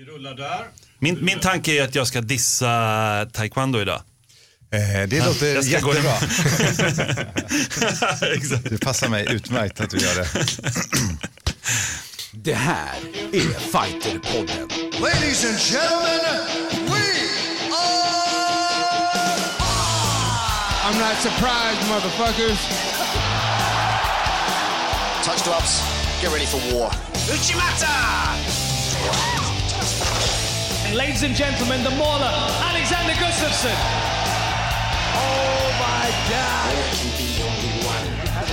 Vi rullar där. Min, min tanke är att jag ska dissa taekwondo idag. Eh, det låter jag jättebra. Det passar mig utmärkt att du gör det. Det här är Fighterpodden. Ladies and gentlemen, we are. I'm not surprised, motherfuckers. Touch gloves. Get ready for war. Uchimata! And ladies and gentlemen, the mauler, Alexander Gustafsson. Oh my God.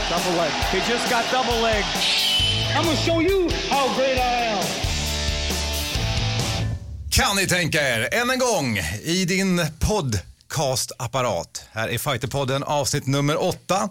Double leg. He just got double leg. I'm gonna show you how great I am. Kan ni tänka er, än en gång i din podcastapparat. Här är Fighterpodden avsnitt nummer åtta.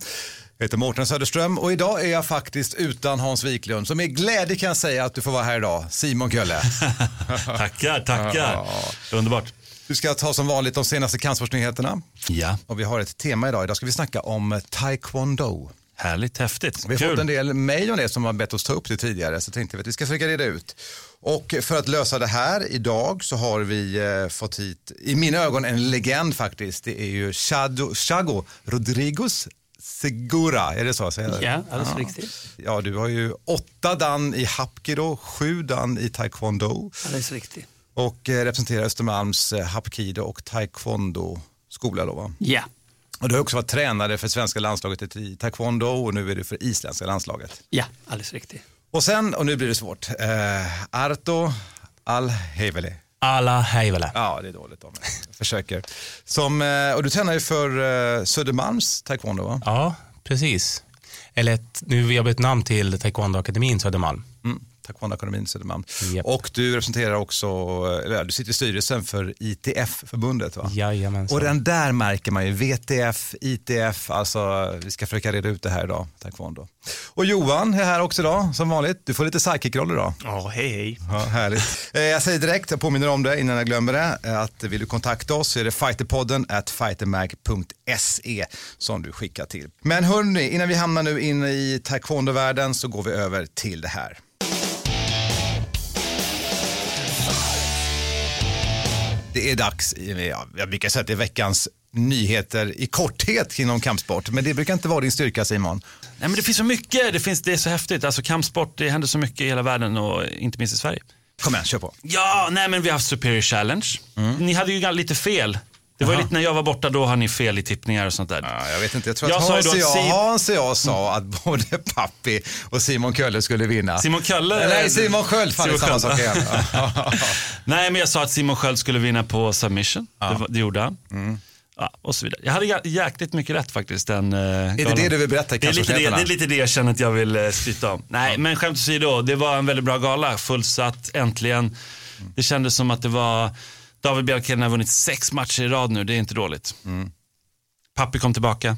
Jag heter Mårten Söderström och idag är jag faktiskt utan Hans Wiklund. Så med glädje kan jag säga att du får vara här idag, Simon Kölle. Tackar, tackar. Underbart. Du ska ta som vanligt de senaste kampsportsnyheterna. Ja, Och vi har ett tema idag. Idag ska vi snacka om taekwondo. härligt, häftigt. Vi har Kul. fått en del mejl om det som har bett oss ta upp det tidigare så tänkte vi att vi ska försöka reda ut. Och för att lösa det här idag så har vi eh, fått hit, i mina ögon en legend faktiskt. Det är ju Chado, Chago Rodriguez Segura, är det så? Ja, alldeles riktigt. Ja, du har ju åtta dan i Hapkido, sju dan i taekwondo Alldeles riktigt. och eh, representerar Östermalms eh, Hapkido och taekwondo skola då va? Ja, Och du har också varit tränare för svenska landslaget i taekwondo och nu är du för isländska landslaget. ja, alldeles riktigt. Och sen, och nu blir det svårt, eh, Arto Alheveli. Alla hejvele. Ja, det är dåligt av mig. Jag försöker. Som, eh, och du tränar ju för eh, Södermalms taekwondo va? Ja, precis. Eller nu har vi bytt namn till Taekwondoakademin Södermalm. Taekwondoakademin Södermalm. Japp. Och du representerar också, eller du sitter i styrelsen för ITF-förbundet va? Jajamensan. Och den där märker man ju, VTF, ITF, alltså vi ska försöka reda ut det här idag, taekwondo. Och Johan är här också idag, som vanligt. Du får lite sidekick-roll idag. Ja, hej hej. Ja, härligt. Eh, Jag säger direkt, jag påminner om det innan jag glömmer det, eh, att vill du kontakta oss så är det fighterpodden at fightermag.se som du skickar till. Men hörni, innan vi hamnar nu inne i taekwondo-världen så går vi över till det här. Det är dags, ja, jag brukar säga att det är veckans nyheter i korthet inom kampsport, men det brukar inte vara din styrka Simon. Nej, men det finns så mycket, det, finns, det är så häftigt. Alltså kampsport, det händer så mycket i hela världen och inte minst i Sverige. Kom igen, kör på. Ja, nej men vi har haft Superior Challenge. Ni hade ju lite fel. Det var ju Jaha. lite när jag var borta, då har ni fel i tippningar och sånt där. Ja, jag vet inte, jag tror Jag att Hans och, att jag, Sim- Hans och jag sa att både Pappi och Simon Kölle skulle vinna. Simon Kölle? Nej, Simon Sköld. Fan, det Simon samma sak igen. Nej, men jag sa att Simon Sköld skulle vinna på submission. Det, var- det gjorde han. Ja, och så vidare. Jag hade jä- jäkligt mycket rätt faktiskt. Den, uh, är det det du vill berätta i det är, lite det, det är lite det jag känner att jag vill uh, skryta om. Nej, men skämt åsido, det var en väldigt bra gala. Fullsatt, äntligen. Det kändes som att det var, David Bjelkheden har vunnit sex matcher i rad nu, det är inte dåligt. Pappi kom tillbaka.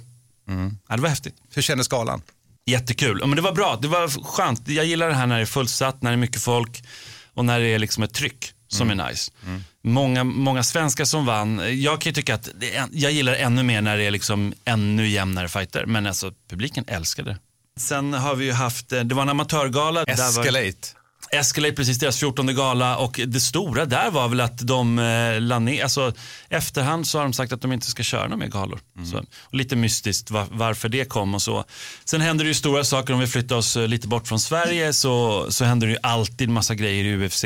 Ja, det var häftigt. Hur känner skalan? Jättekul. Ja, Men det var bra, det var skönt. Jag gillar det här när det är fullsatt, när det är mycket folk och när det är liksom ett tryck som är nice. Många, många svenskar som vann. Jag kan ju tycka att det jag gillar ännu mer när det är liksom ännu jämnare fighter. Men alltså publiken älskade det. Sen har vi ju haft, eh, det var en amatörgala. Escalate. Escalate, precis deras 14 gala och det stora där var väl att de eh, la ner, alltså efterhand så har de sagt att de inte ska köra några mer galor. Så, och lite mystiskt var, varför det kom och så. Sen händer det ju stora saker om vi flyttar oss eh, lite bort från Sverige så, så händer det ju alltid massa grejer i UFC.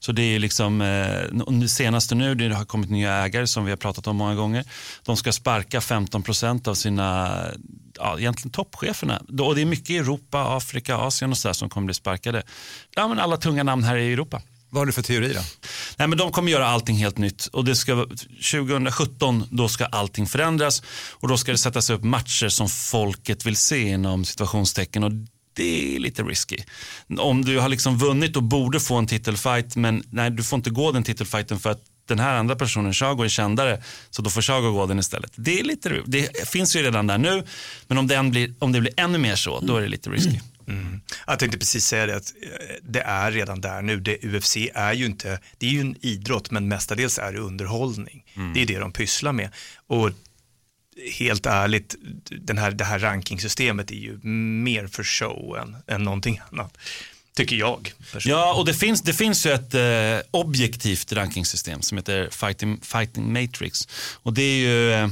Så det är liksom, eh, senaste nu, det har kommit nya ägare som vi har pratat om många gånger. De ska sparka 15% av sina, ja egentligen toppcheferna. Och det är mycket i Europa, Afrika, Asien och sådär som kommer bli sparkade. Ja men alla tunga namn här i Europa. Vad har du för teori då? Nej, men de kommer göra allting helt nytt och det ska, vara- 2017 då ska allting förändras och då ska det sättas upp matcher som folket vill se inom situationstecken och det är lite risky. Om du har liksom vunnit och borde få en titelfight men nej, du får inte gå den titelfighten för att den här andra personen, Chago, är kändare så då får Chago gå den istället. Det, är lite, det finns ju redan där nu men om, den blir, om det blir ännu mer så, då är det lite risky. Jag tänkte precis säga det att eh, det är redan där nu. Det, UFC är ju inte, det är ju en idrott men mestadels är det underhållning. Det är det de pysslar med. Och helt ärligt, den här, det här rankingsystemet är ju mer för show än, än någonting annat. tycker jag. Ja, och det finns, det finns ju ett eh, objektivt rankingsystem som heter Fighting, Fighting Matrix. Och det är ju eh,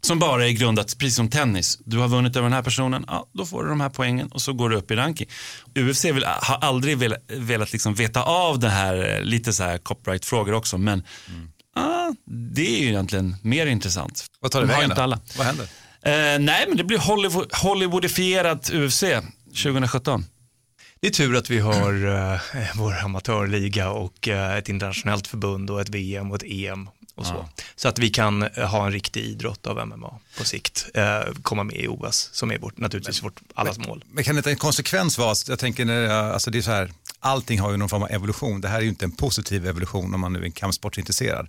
som bara är grundat, precis som tennis. Du har vunnit över den här personen, ja, då får du de här poängen och så går du upp i ranking. UFC vill, har aldrig velat, velat liksom veta av det här, eh, lite så här copyright-frågor också, men ja, det är ju egentligen mer intressant. Vad tar det vägen inte då? alla. Vad händer? Eh, nej, men det blir Hollywood, Hollywoodifierat UFC 2017. Det är tur att vi har eh, vår amatörliga och eh, ett internationellt förbund och ett VM och ett EM och så. Så att vi kan eh, ha en riktig idrott av MMA på sikt, eh, komma med i OS som är vårt, naturligtvis vårt allas mål. Men kan inte en konsekvens vara, jag tänker, när, alltså det är så här, allting har ju någon form av evolution. Det här är ju inte en positiv evolution om man nu är en kampsportsintresserad.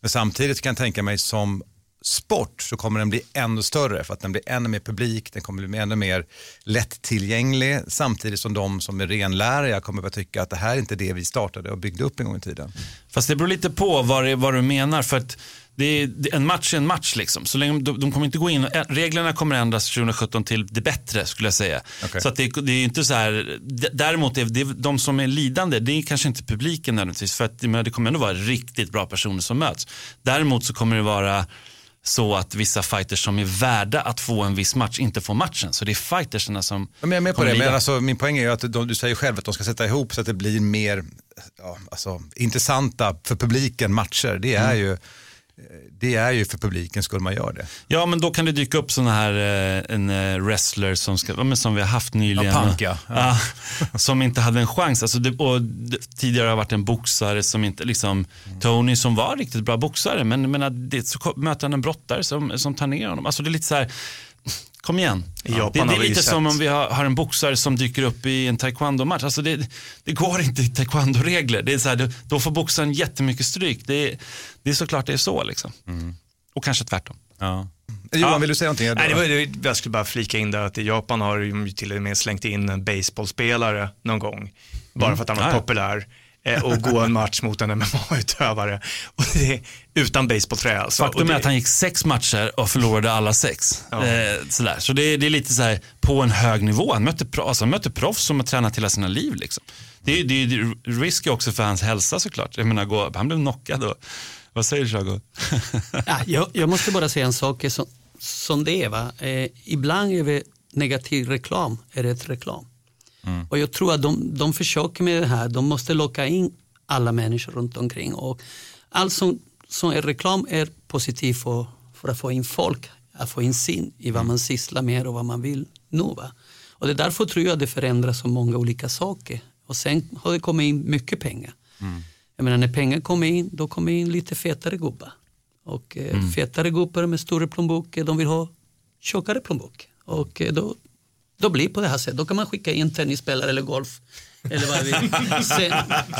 Men samtidigt kan jag tänka mig som sport så kommer den bli ännu större för att den blir ännu mer publik, den kommer bli ännu mer lättillgänglig samtidigt som de som är renläriga kommer att tycka att det här är inte det vi startade och byggde upp en gång i tiden. Fast det beror lite på vad, det, vad du menar. För att det är, en match är en match. Liksom. Så länge, de, de kommer inte gå in, reglerna kommer ändras 2017 till det bättre skulle jag säga. Okej. Så att det, det är inte så här, däremot är det, de som är lidande, det är kanske inte publiken nödvändigtvis. För att men det kommer ändå vara riktigt bra personer som möts. Däremot så kommer det vara så att vissa fighters som är värda att få en viss match inte får matchen. Så det är fightersarna som Ja, men jag är med på det, men lida. alltså, min poäng är ju att de, du säger själv att de ska sätta ihop så att det blir mer ja, alltså, intressanta för publiken matcher. Det är, ju, det är ju för publiken skulle man göra det. Ja, men då kan det dyka upp sådana här, eh, en eh, wrestler som, ska, som vi har haft nyligen. Ja, Punk, ja. Ja, som inte hade en chans. Alltså det, det, tidigare har varit en boxare som inte, liksom, Tony som var riktigt bra boxare, men, men det, så möter han en brottare som, som tar ner honom. Alltså det är lite så här, kom igen. I Japan det, det är lite som om vi har, har en boxare som dyker upp i en taekwondo-match. Alltså det, det går inte i taekwondo-regler. Det är så här, då får boxaren jättemycket stryk. Det, är- det är såklart det är så. Liksom. Och kanske tvärtom. Ja. Johan, vill du säga någonting? Nej, det var, jag skulle bara flika in där att i Japan har de ju till och med slängt in en baseballspelare någon gång. Bara för att han var Ah, ja. populär. Eh, och gå en match mot en MMA-utövare. Och det utan baseballträ alltså. Faktum det, är att han gick sex matcher och förlorade alla sex. Ja. Eh, sådär. Så det, är- det är lite så här på en hög nivå. Han mötte, pro, alltså han mötte proffs som har tränat hela sina liv. Liksom. Det är det är ju risky också för hans hälsa såklart. Jag menar, gå, han blev knockad. Och, vad säger du Shago? Ja, jag, jag måste bara säga en sak som, som det är. Va? Eh, ibland är det negativ reklam är rätt reklam. Och jag tror att de, de försöker med det här, de måste locka in alla människor runt omkring. Och allt som, som är reklam är positivt för, för att få in folk, att få insyn i vad man sysslar med och vad man vill nå. Va? Och det är därför tror jag att det förändras så många olika saker. Och sen har det kommit in mycket pengar. Jag menar när pengar kommer in, då kommer in lite fetare gubbar. Och eh, fetare gubbar med större plånböcker, de vill ha tjockare plånbok. Och eh, då, då blir det på det här sättet. Då kan man skicka in tennisspelare eller golf. Eller vad vi sen,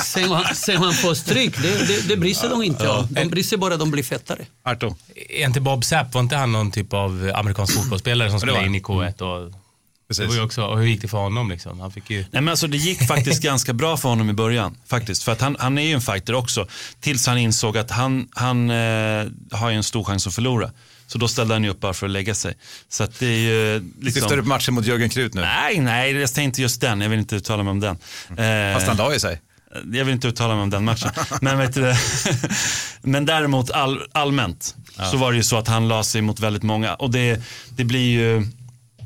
sen, man- sen man får stryk, det, det, det bryr sig de inte om. De bryr sig bara de blir fettare. Arto. Är inte Bob Sapp, var inte han någon typ av amerikansk fotbollsspelare som spelade in i K1? Och, Precis. det var ju också, och hur gick det för honom liksom? Han fick ju... Nej, men alltså, det gick faktiskt ganska bra för honom i början. Faktiskt. För att han, han är ju en fighter också. Tills han insåg att han, han eh, har ju en stor chans att förlora. Så då ställde han ju upp bara för att lägga sig. Så att det är ju liksom... Syftar du på matchen mot Jörgen Krut nu? Nej, nej, jag säger inte just den. Jag vill inte uttala mig om den. Eh, Fast han la ju sig. Jag vill inte uttala mig om den matchen. Men, vet du, men däremot all, allmänt så var det ju så att han la sig mot väldigt många. Och det, det blir ju,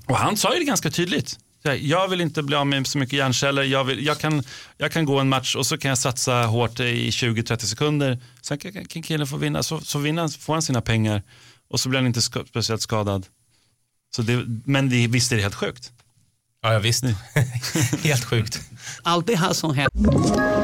och han sa ju det ganska tydligt. Jag vill inte bli av med så mycket hjärnceller. Jag, vill, jag, kan, jag kan gå en match och så kan jag satsa hårt i 20-30 sekunder. Sen kan, kan killen få vinna. Så, så vinner får han sina pengar och så blir han inte ska, speciellt skadad. Så det, men det, visst är det helt sjukt. Ja, ja visst. Helt sjukt. Allt det här som händer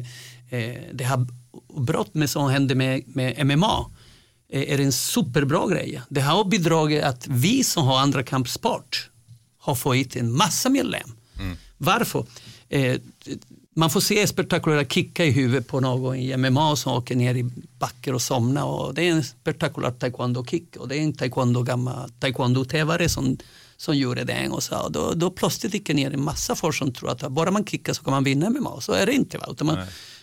eh, det här brott med som händer med, med MMA eh, är en superbra grej. Det har bidragit att vi som har andra kampsport har fått hit en massa medlem. Varför? Eh, man får se spektakulära kickar i huvudet på någon i MMA som åker ner i backar och somnar. Och det är en spektakulär taekwondo-kick och det är en taekwondo gammal taekwondo-tävare som, som gjorde det en och så. Och då, då plötsligt gick det ner en massa folk som tror att bara man kickar så kan man vinna MMA. Så är det inte. Va? Utan man,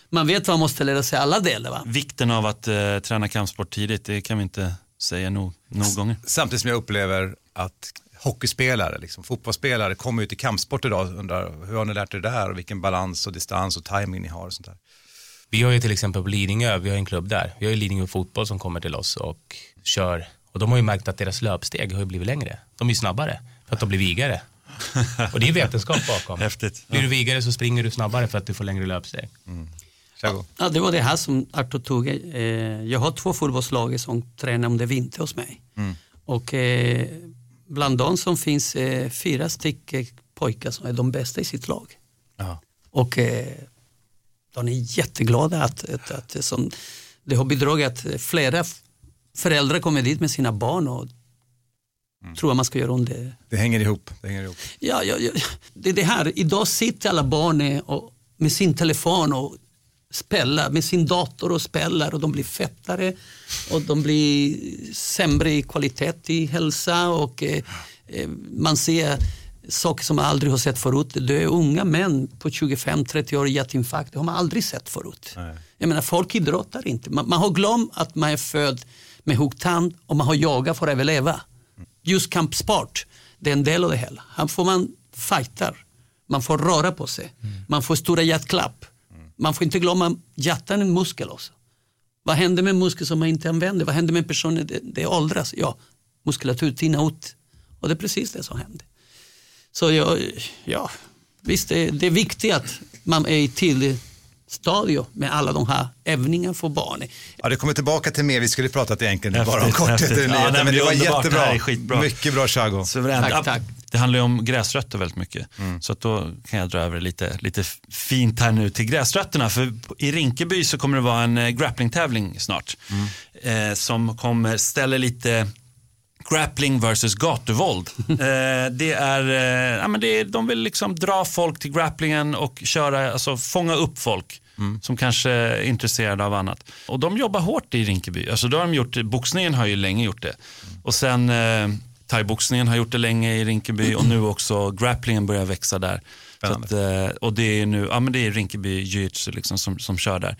man vet vad man måste lära sig alla delar. Va? Vikten av att eh, träna kampsport tidigt, det kan vi inte säga nog, nog gånger. Samtidigt som jag upplever att hockeyspelare, liksom, fotbollsspelare kommer ut i kampsport idag och undrar hur har ni lärt er det där och vilken balans och distans och timing ni har och sånt där. Vi har ju till exempel på Lidingö, vi har en klubb där. Vi har ju Lidingö fotboll som kommer till oss och kör. Och de har ju märkt att deras löpsteg har ju blivit längre. De är ju snabbare för att de blir vigare. Och det är vetenskap bakom. Häftigt. Blir du vigare så springer du snabbare för att du får längre löpsteg. Ja, det var det här som Artur tog. Eh, jag har två fotbollslag som tränar under vinter hos mig. Mm. Och eh, bland dem som finns eh, fyra stycken pojkar som är de bästa i sitt lag. Ja. Och eh, de är jätteglada att, att, att som, det har bidragit att flera föräldrar kommer dit med sina barn och tror att man ska göra om det. Det hänger ihop. Det hänger ihop. Ja, ja, ja. Det är det här, idag sitter alla barn och, med sin telefon och spelar, med sin dator och spelar och de blir fettare och de blir sämre i kvalitet i hälsa och eh, eh, man ser saker som man aldrig har sett förut. Det är unga män på 25-30 år i hjärtinfarkt, det har man aldrig sett förut. Jag menar, folk idrottar inte. Man, man har glömt att man är född med huggtand och man har jagat för att överleva. Just kampsport, det är en del av det hela. Här får man fightar, man får röra på sig, man får stora hjärtklapp. Man får inte glömma hjärtan är en muskel också. Vad händer med en muskel som man inte använder? Vad händer med en person när det, det åldras? Ja, muskulatur tinnar ut. Och det är precis det som händer. Så jag, ja, visst det, det är viktigt att man är i tidigt stadium med alla de här övningarna för barn. Ja, det kommer tillbaka till mer. Vi skulle pratat egentligen bara om Häftigt, korthet häftigt. Ja, men det var jättebra. Det är skitbra. Mycket bra Chago. Tack, tack. Det handlar ju om gräsrötter väldigt mycket. Så att då kan jag dra över lite, lite fint här nu till gräsrötterna. För i Rinkeby så kommer det vara en eh, grapplingtävling snart. Eh, som kommer ställa lite grappling versus gatuvåld. eh, det är, eh, ja, men det är, de vill liksom dra folk till grapplingen och köra, alltså fånga upp folk. Som kanske är intresserade av annat. Och de jobbar hårt i Rinkeby. Alltså då har de gjort, boxningen har ju länge gjort det. Och sen eh, thaiboxningen har gjort det länge i Rinkeby och nu också grapplingen börjar växa där. Att, eh, och det är nu, ja men det är Rinkeby jiu-jitsu liksom som, som kör där.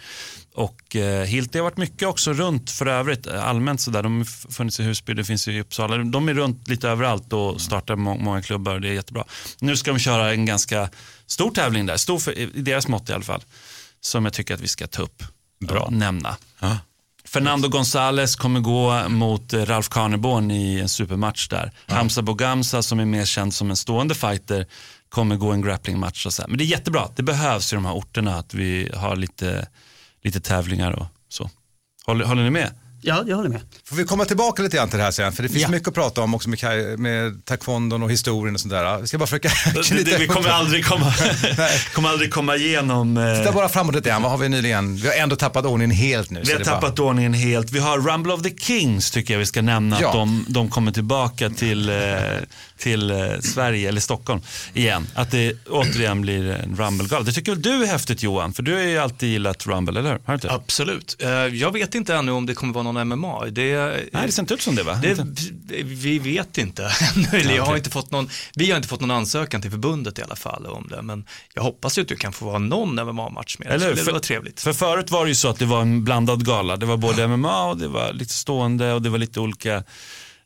Och eh, Hilt, det har varit mycket också runt för övrigt, eh, allmänt sådär. De har funnits i Husby, det finns i Uppsala. De är runt lite överallt och startar må- många klubbar och det är jättebra. Nu ska de köra en ganska stor tävling där, stor för, i deras mått i alla fall. Som jag tycker att vi ska ta upp och nämna. Fernando González kommer gå mot eh, Ralf Karneborn i en supermatch där. Hamza Bogamsa som är mer känd som en stående fighter kommer gå en grapplingmatch. Och så här. Men det är jättebra, det behövs i de här orterna att vi har lite, lite tävlingar och så. Håller, håller ni med? Ja, jag håller med. Får vi komma tillbaka lite grann till det här sen, för det finns Ja. mycket att prata om också med, med taekwondon och historien och sånt där. Vi ska bara försöka Det, det, vi kommer aldrig komma, kommer aldrig komma igenom. eh, Titta bara framåt lite grann, vad har vi nyligen? Vi har ändå tappat ordningen helt nu. Vi så har det är bara- tappat ordningen helt. Vi har Rumble of the Kings tycker jag vi ska nämna. Ja. Att de, de kommer tillbaka till, eh, till eh, Sverige eller Stockholm igen. Att det återigen blir en Rumble-gala. Det tycker väl du är häftigt Johan? För du har ju alltid gillat Rumble, eller hur? Har du inte? Absolut. Jag vet inte ännu om det kommer vara någon MMA. Det, Nej, det ser inte ut som det va? det, vi vet inte ännu. Jag har inte fått någon, vi har inte fått någon ansökan till förbundet i alla fall om det. Men jag hoppas ju att du kan få vara någon MMA-match med. Det Eller För- vara trevligt. För förut var det ju så att det var en blandad gala. Det var både MMA och det var lite stående och det var lite olika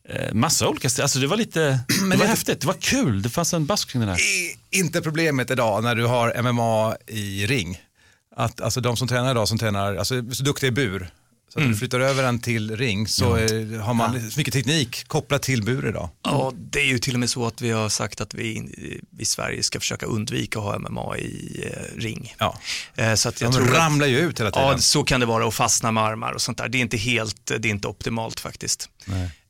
eh, Massa olika st- alltså det var lite, det var häftigt, det var kul, det fanns en bask kring den här. är inte problemet idag när du har MMA i ring. Att, alltså de som tränar idag som tränar, alltså så duktiga i bur. Så att Mm. du flyttar över den till ring så eh, har man så mycket teknik kopplat till bur idag. Ja, det är ju till och med så att vi har sagt att vi in- i Sverige ska försöka undvika att ha MMA i eh, ring. Ja. Eh, så att jag De tror ramlar att, ju ut hela tiden. Ja, så kan det vara och fastna med armar och sånt där. Det är inte helt, det är inte optimalt faktiskt.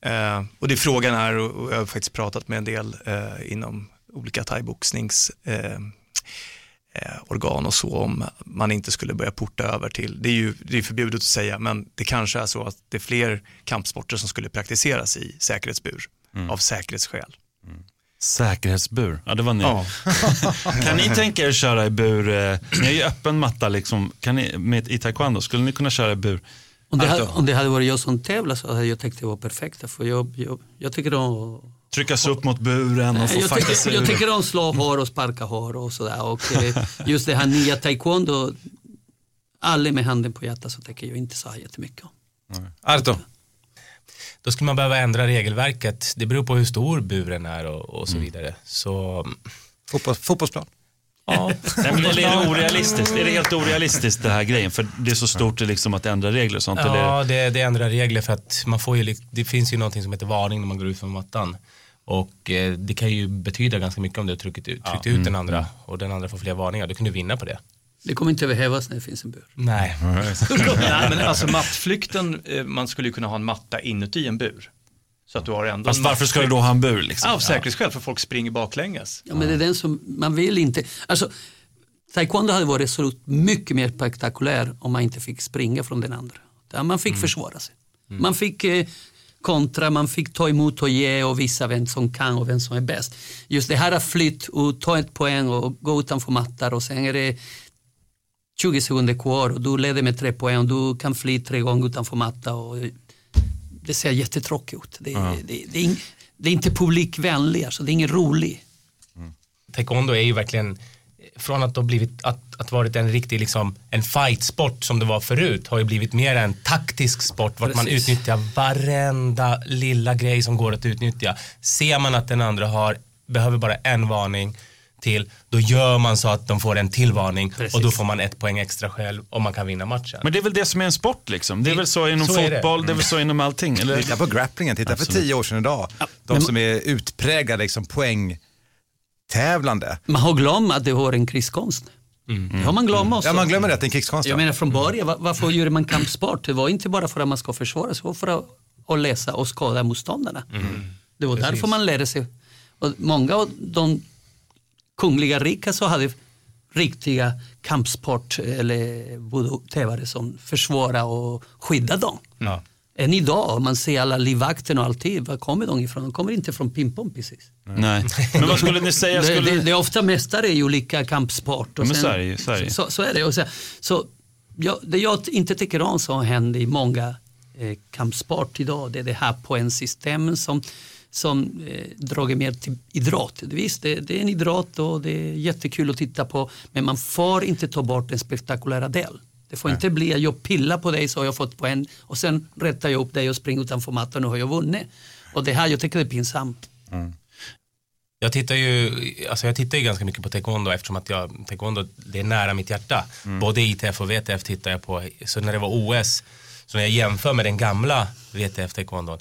Eh, och det frågan är, och jag har faktiskt pratat med en del eh, inom olika thaiboxnings eh, eh, organ och så om man inte skulle börja porta över till, det är ju det är förbjudet att säga, men det kanske är så att det är fler kampsporter som skulle praktiseras i säkerhetsbur av säkerhetsskäl. Säkerhetsbur, ja det var ni. Ja. kan ni tänka er att köra i bur, eh, ni har ju öppen matta liksom, kan ni, med, i taekwondo, skulle ni kunna köra i bur? Om det, hade, om det hade varit jag som tävlade så hade jag tyckt det var perfekt. För jag, jag, jag tycker om Tryckas upp mot buren och få jag, fightas tycker, ur jag tycker om slå hår och sparka hår och sådär. Och eh, just det här nya taekwondo, alla med handen på hjärtat så tycker jag inte så här jättemycket om. Arto? Då skulle man behöva ändra regelverket. Det beror på hur stor buren är och, och så vidare. Så Fotboll, fotbollsplan? ja, Nej, men är det orealistiskt? Är det helt orealistiskt det här grejen? För det är så stort det liksom att ändra regler och sånt. Eller? Ja, det, det ändrar regler för att man får ju, det finns ju någonting som heter varning när man går ut från mattan. Och eh, det kan ju betyda ganska mycket om du har tryckt, ut- tryckt ut den andra och den andra får fler varningar. Då kan du vinna på det. Det kommer inte behövas när det finns en bur. Nej. Nej, men alltså mattflykten, eh, man skulle ju kunna ha en matta inuti en bur. Så att du har ändå Fast en varför ska du då ha en bur liksom? Ja, av säkerhetsskäl, för folk springer baklänges. Ja, men det är den som man vill inte. Alltså, taekwondo hade varit så mycket mer spektakulär om man inte fick springa från den andra. Man fick försvara sig. Man fick eh, kontra, man fick ta emot och ge och visa vem som kan och vem som är bäst. Just det här att flytt och ta ett poäng och gå utanför mattar och sen är det 20 sekunder kvar och du leder med tre poäng och du kan fly tre gånger utanför matta. Och det ser jättetråkigt ut. Det, det, det, är, ing- det är inte publikvänligt, alltså, det är ingen rolig. Taekwondo är ju verkligen från att ha blivit att, att varit en riktig liksom en fightsport som det var förut har ju blivit mer en taktisk sport vart man utnyttjar varenda lilla grej som går att utnyttja. Ser man att den andra har behöver bara en varning till då gör man så att de får en till varning Precis. och då får man ett poäng extra själv och man kan vinna matchen. Men det är väl det som är en sport liksom. Det är väl så inom Så är det. fotboll, det. är väl så inom allting. Eller? Titta på grapplingen, titta för tio år sedan idag. De som är utpräglade liksom poängtävlande. Man har glömt att det har en krigskonst. Det har man glömt också. Ja, man glömmer det, det är en krigskonst. Jag ja. menar från början, var- varför gjorde man kampsport? Det var inte bara för att man ska försvara sig, det var för att, att läsa och skada motståndarna. Det var därför man lärde sig. Och många av de kungliga rika så hade riktiga kampsport eller voodoo-tävare som försvara och skydda dem. Ja. Än idag, om man ser alla livvakterna och alltid, var kommer de ifrån? De kommer inte från pimpon precis. Nej. Men vad skulle ni säga? Det, Skulle... det, det är ofta mästare i olika kampsport. Och Men så är det ju, så det. Så, så är det. Och så, så, jag, det jag inte tycker om som händer i många eh, kampsport idag, det är det här poängsystemen som, som eh, drar mer till idrott. Visst, det, det är en idrott och det är jättekul att titta på, men man får inte ta bort den spektakulära del. Det får inte bli att jag pillar på dig så har jag fått poäng och sen rättar jag upp dig och springer utanför mattan och har jag vunnit. Och det här, jag tycker det är pinsamt. Jag tittar ju, alltså jag tittar ju ganska mycket på taekwondo eftersom att jag, taekwondo det är nära mitt hjärta. Både ITF och VTF tittar jag på. Så när det var OS, så när jag jämför med den gamla VTF taekwondo,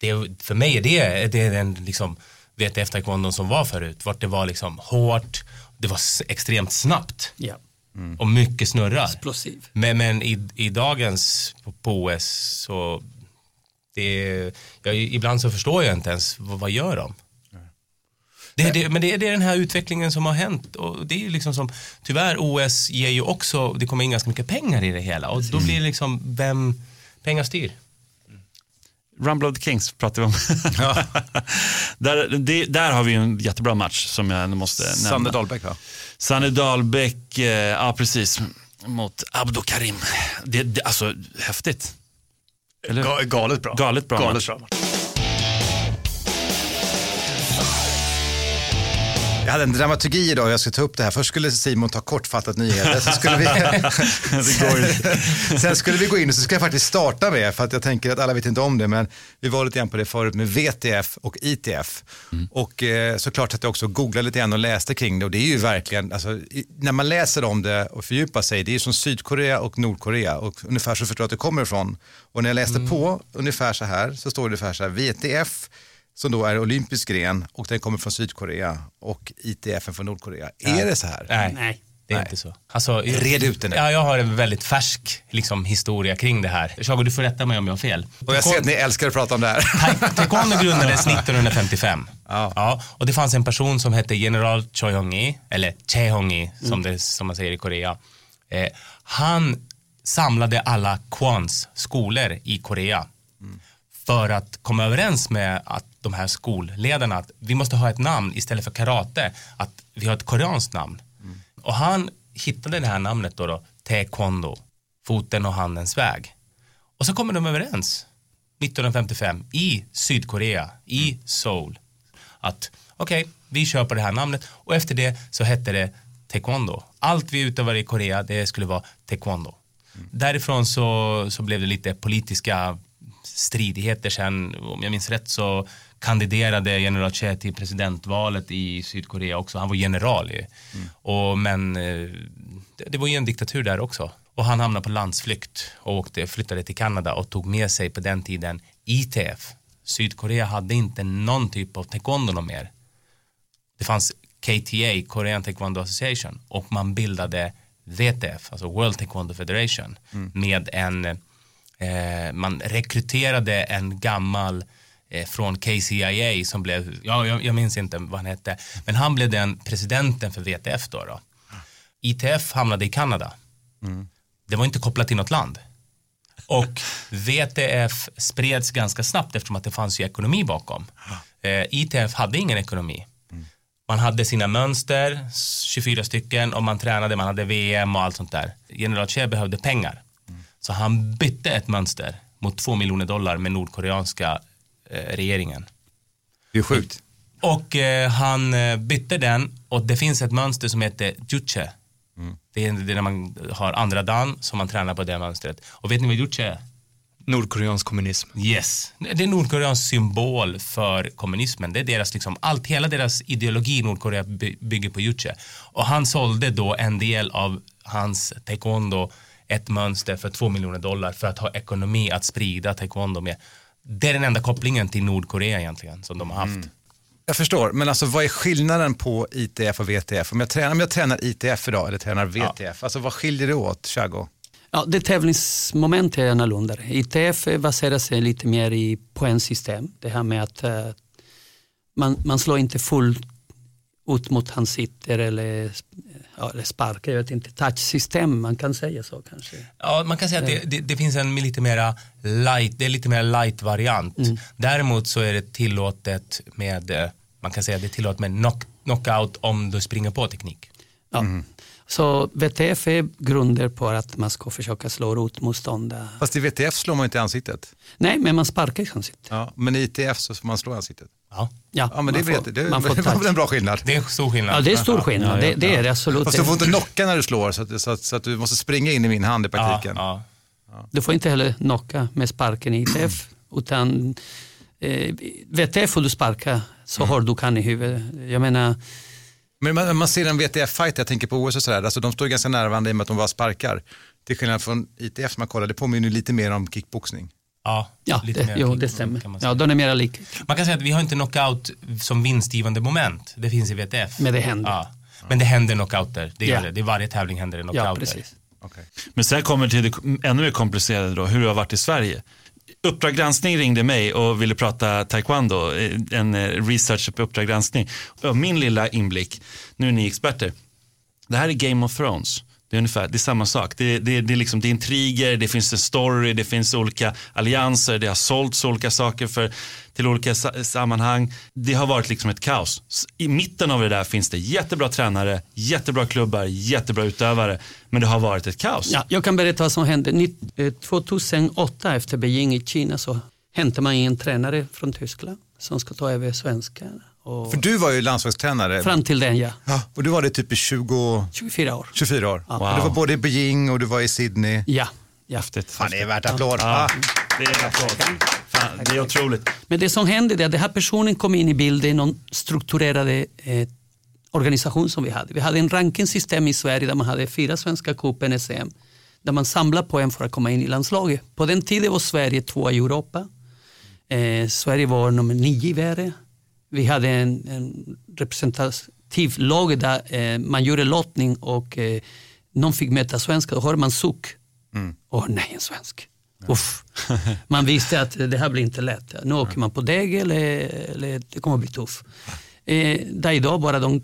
det, för mig är det, det är den liksom VTF taekwondo som var förut. Vart det var liksom hårt, det var extremt snabbt Ja. och mycket snurrar. Explosiv. Men, men i, i dagens på, på OS så det, jag, ibland så förstår jag inte ens vad, vad gör de? Det, det, men det, är- det är den här utvecklingen som har hänt och det är ju liksom som, tyvärr OS ger ju också, det kommer in ganska mycket pengar i det hela och då blir det liksom, vem, pengar styr. Rumble of the Kings pratar vi om. där, det, där har vi ju en jättebra match som jag måste nämna. Sander Dahlbäck va? Sanne Dahlbäck, eh, ja precis, mot Abdo Karim. Det, det, alltså häftigt. Eller? Ga- galet bra. Galet bra Galet bra. Jag hade en dramaturgi idag, jag ska ta upp det här. Först skulle Simon ta kortfattat nyheter, sen skulle vi, sen skulle vi gå in och så ska jag faktiskt starta med, för att jag tänker att alla vet inte om det, men vi var lite grann på det förut med VTF och ITF. Och eh, såklart att jag också googlade lite grann och läste kring det och det är ju verkligen, alltså, i, när man läser om det och fördjupar sig, det är ju som Sydkorea och Nordkorea och ungefär så förstår jag att det kommer ifrån. Och när jag läste på ungefär så här, så står det ungefär så här, VTF som då är olympisk gren och den kommer från Sydkorea och ITF från Nordkorea. Är det så här? Nej, Nej. det är Nej. inte så. Alltså, Red ut det nu. Ja, jag har en väldigt färsk liksom, historia kring det här. Chago, du får rätta mig om jag har fel. Och jag ser att ni älskar att prata om det här. Ta- Taekwondo grundades 1955. Ja. och det fanns en person som hette general Choi Hong-i, eller Chae Hong-i som, det, som man säger i Korea. Eh, han samlade alla Kwans skolor i Korea. För att komma överens med att de här skolledarna att vi måste ha ett namn istället för karate, att vi har ett koreanskt namn. Och han hittade det här namnet då, då taekwondo, foten och handens väg. Och så kommer de överens 1955 i Sydkorea, i Seoul, att okej, okay, vi kör på det här namnet och efter det så hette det taekwondo. Allt vi utövade i Korea, det skulle vara taekwondo. Mm. Därifrån så, så blev det lite politiska stridigheter sen, om jag minns rätt så kandiderade general Che till presidentvalet i Sydkorea också. Han var general. Mm. Och, men eh, det, det var ju en diktatur där också. Och han hamnade på landsflykt och åkte, flyttade till Kanada och tog med sig på den tiden ITF. Sydkorea hade inte någon typ av taekwondo mer. Det fanns KTA, Korean Taekwondo Association och man bildade WTF, alltså World Taekwondo Federation mm. med en, man rekryterade en gammal eh, från KCIA som blev, ja, jag, jag, minns inte vad han hette, men han blev den presidenten för WTF då. då. ITF hamnade i Kanada. Mm. Det var inte kopplat till något land. Och VTF spreds ganska snabbt eftersom att det fanns ju ekonomi bakom. Eh, ITF hade ingen ekonomi. Man hade sina mönster, 24 stycken, och man tränade, man hade VM och allt sånt där. General Che behövde pengar. Så han bytte ett mönster mot 2 miljoner dollar med nordkoreanska eh, regeringen. Det är sjukt. Och eh, han eh, bytte den och det finns ett mönster som heter Juche. Mm. Det, är, det är när man har andra dan som man tränar på det mönstret. Och vet ni vad Juche är? Nordkoreansk kommunism. Yes, det är Nordkoreans symbol för kommunismen. Det är deras, liksom, allt, hela deras ideologi i Nordkorea bygger på Juche. Och han sålde då en del av hans taekwondo, ett mönster för två miljoner dollar för att ha ekonomi att sprida taekwondo med. Det är den enda kopplingen till Nordkorea egentligen som de har haft. Mm. Jag förstår, men alltså vad är skillnaden på ITF och VTF? Om jag tränar, om jag tränar ITF idag eller tränar VTF, ja. alltså vad skiljer det åt, Chago? Ja, det tävlingsmoment är annorlunda. ITF baserar sig lite mer i poängsystem. Det här med att uh, man, man slår inte fullt ut mot han sitter eller, ja, eller sparkar, jag vet inte, touchsystem, man kan säga så kanske. Ja, man kan säga att det, det, det finns en lite mera light, det är lite mer light variant. Mm. Däremot så är det tillåtet med, eh, man kan säga att det är tillåtet med knock, knockout om du springer på teknik. Ja. Mm. Så VTF är grunder på att man ska försöka slå rotmotståndare. Fast i VTF slår man inte i ansiktet. Nej, men man sparkar i ansiktet. Ja, men i ITF så får man slå i ansiktet. Ja, ja, ja men det, vet, det, man får det var väl en bra skillnad. Det är stor skillnad. Ja, det är stor skillnad. Det, det är det absolut. Fast du får inte knocka när du slår så att, så att, så att du måste springa in i min hand i praktiken. Ja, ja. Du får inte heller knocka med sparken i ITF. utan eh, VTF får du sparka så mm. hårt du kan i huvudet. Jag menar, men man, man ser en VTF-fight, jag tänker på OS och sådär, alltså de står ganska närvarande i och med att de bara sparkar. Till skillnad från ITF som man kollar, det påminner lite mer om kickboxning. Ja, ja lite det, jo, det stämmer. Ja, de är mera lika. Man kan säga att vi har inte knockout som vinstgivande moment. Det finns i VTF. Men det händer. Ja. Men det händer knockouter. Det, gör det. det. I varje tävling händer det knockouter. Ja, precis. Okay. Men sen kommer det till det ännu mer komplicerade då, hur det har varit i Sverige. Uppdrag granskning ringde mig och ville prata taekwondo, en eh, research på Uppdrag granskning. Min lilla inblick, nu är ni experter, det här är Game of Thrones. Det är ungefär, det är samma sak. Det, det, det, är liksom, det är intriger, det finns en story, det finns olika allianser, det har sålts olika saker för, till olika sammanhang. Det har varit liksom ett kaos. I mitten av det där finns det jättebra tränare, jättebra klubbar, jättebra utövare. Men det har varit ett kaos. Ja, jag kan berätta vad som hände. 2008 eh, efter Beijing i Kina så hämtade man in en tränare från Tyskland som ska ta över svenskarna. Och För du var ju landslagstränare. Fram till den ja. ja och du var det typ i 20... 24 år. 24 år. Ja. Wow. Du var både i Beijing och du var i Sydney. Ja. ja. Häftigt. Fan, det är värt applåd. Ja. Det är en applåd. Fan, det är otroligt. Men det som hände är att den här personen kom in i bilden i någon strukturerad eh, organisation som vi hade. Vi hade en rankingsystem i Sverige där man hade fyra svenska cupen SM där man samlade poäng för att komma in i landslaget. På den tiden var Sverige tvåa i Europa. Eh, Sverige var nummer nio i världen vi hade en, en representativ lag där eh, man gjorde lottning och eh, någon fick möta svenska. Då hörde man suck. Mm. Åh nej, en svensk. Ja. Uff. Man visste att det här blir inte lätt. Nu åker ja. man på dägg eller, eller det kommer bli tufft. Eh, där idag bara de